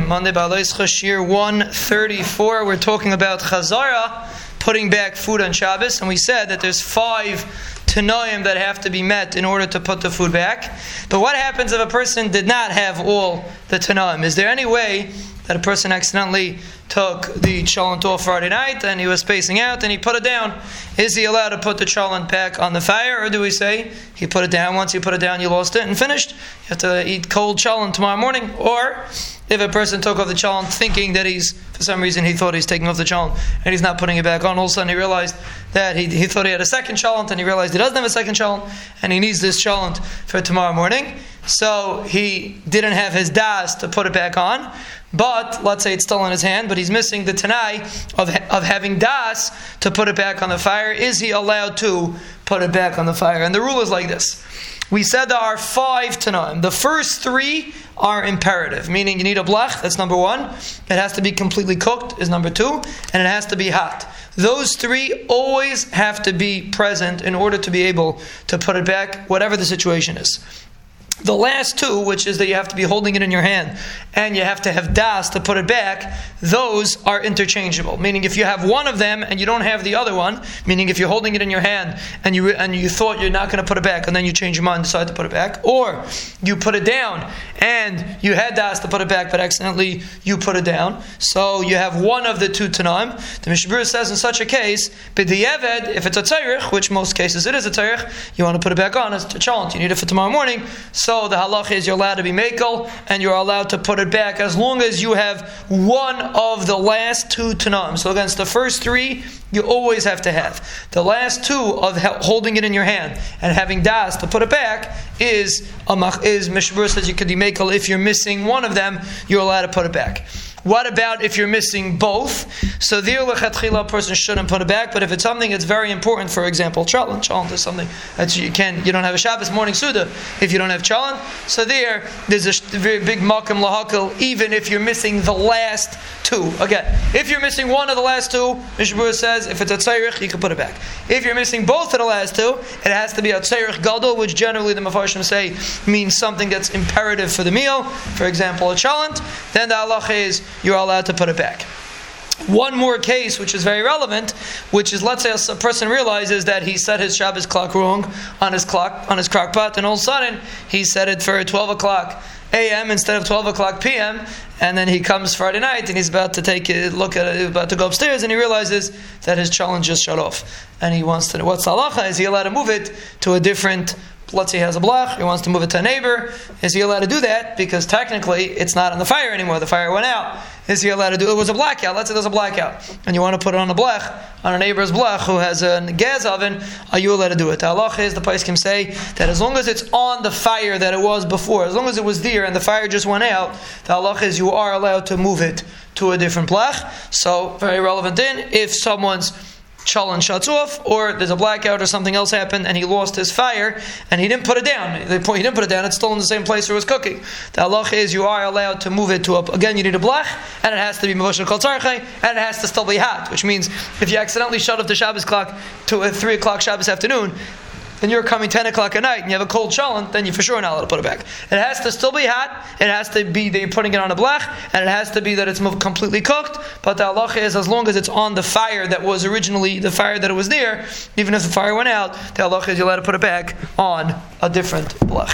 Monday Baalei Chashir 134. We're talking about Chazara, putting back food on Shabbos, and we said that there's five Tanoim that have to be met in order to put the food back. But what happens if a person did not have all the Tanoim? Is there any way that a person accidentally took the cholent off Friday night and he was spacing out and he put it down? Is he allowed to put the cholent back on the fire, or do we say he put it down? Once you put it down, you lost it and finished. You have to eat cold cholent tomorrow morning, or if a person took off the cholent thinking that he's, for some reason, he thought he's taking off the cholent and he's not putting it back on, all of a sudden he realized that he, he thought he had a second cholent and he realized he doesn't have a second cholent and he needs this cholent for tomorrow morning. So he didn't have his das to put it back on. But let's say it's still in his hand, but he's missing the tanai of, of having das to put it back on the fire. Is he allowed to put it back on the fire? And the rule is like this. We said there are five tanaim. The first three are imperative, meaning you need a blach, that's number one. It has to be completely cooked, is number two, and it has to be hot. Those three always have to be present in order to be able to put it back, whatever the situation is. The last two, which is that you have to be holding it in your hand and you have to have das to put it back, those are interchangeable. Meaning, if you have one of them and you don't have the other one, meaning if you're holding it in your hand and you and you thought you're not going to put it back and then you change your mind and decide to put it back, or you put it down and you had das to put it back but accidentally you put it down, so you have one of the two tanaim. The Mishabur says in such a case, b'di'eved, if it's a tzarich, which most cases it is a tzarich, you want to put it back on, it's a challenge. You need it for tomorrow morning. So the halach is you're allowed to be makel and you're allowed to put it back as long as you have one of the last two tanaim. So against the first three, you always have to have. The last two of holding it in your hand and having das to put it back is a is Mishmur says you could be makel if you're missing one of them, you're allowed to put it back. What about if you're missing both? So lechatchila, a person shouldn't put it back. But if it's something that's very important, for example, cholent, cholent is something that you can, you don't have a Shabbos morning suda if you don't have cholent. So there, there's a very big makam lahakal, even if you're missing the last two. Again, if you're missing one of the last two, Mishmur says if it's a tzayrich, you can put it back. If you're missing both of the last two, it has to be a tzayrich gadol, which generally the mafarshim say means something that's imperative for the meal. For example, a cholent. Then the halach is you're allowed to put it back. One more case, which is very relevant, which is let's say a person realizes that he set his Shabbos clock wrong on his clock on his crock pot, and all of a sudden he set it for 12 o'clock a.m. instead of 12 o'clock p.m. And then he comes Friday night and he's about to take a look at it, about to go upstairs, and he realizes that his cholent just shut off, and he wants to know what's halacha? Is he allowed to move it to a different let's say he has a blach, he wants to move it to a neighbor. Is he allowed to do that? Because technically it's not on the fire anymore. The fire went out. Is he allowed to do it? It was a blackout. Let's say there's a blackout. And you want to put it on a blech, on a neighbor's blech who has a gas oven, are you allowed to do it? The halach is, the place can say that as long as it's on the fire that it was before, as long as it was there and the fire just went out, the halach is you are allowed to move it to a different blech. So, very relevant in, if someone's cholent shuts off, or there's a blackout or something else happened and he lost his fire and he didn't put it down. The point he didn't put it down, it's still in the same place where it was cooking. The halach is you are allowed to move it to a, again you need a blach and it has to be mavashal kol and it has to still be hot, which means if you accidentally shut off the Shabbos clock to a three o'clock Shabbos afternoon, then you're coming 10 o'clock at night and you have a cold cholent, then you for sure are not allowed to put it back. It has to still be hot, it has to be that you're putting it on a blach, and it has to be that it's completely cooked, but the halacha is as long as it's on the fire that was originally the fire that it was there, even if the fire went out, the halacha is you're allowed to put it back on a different blach.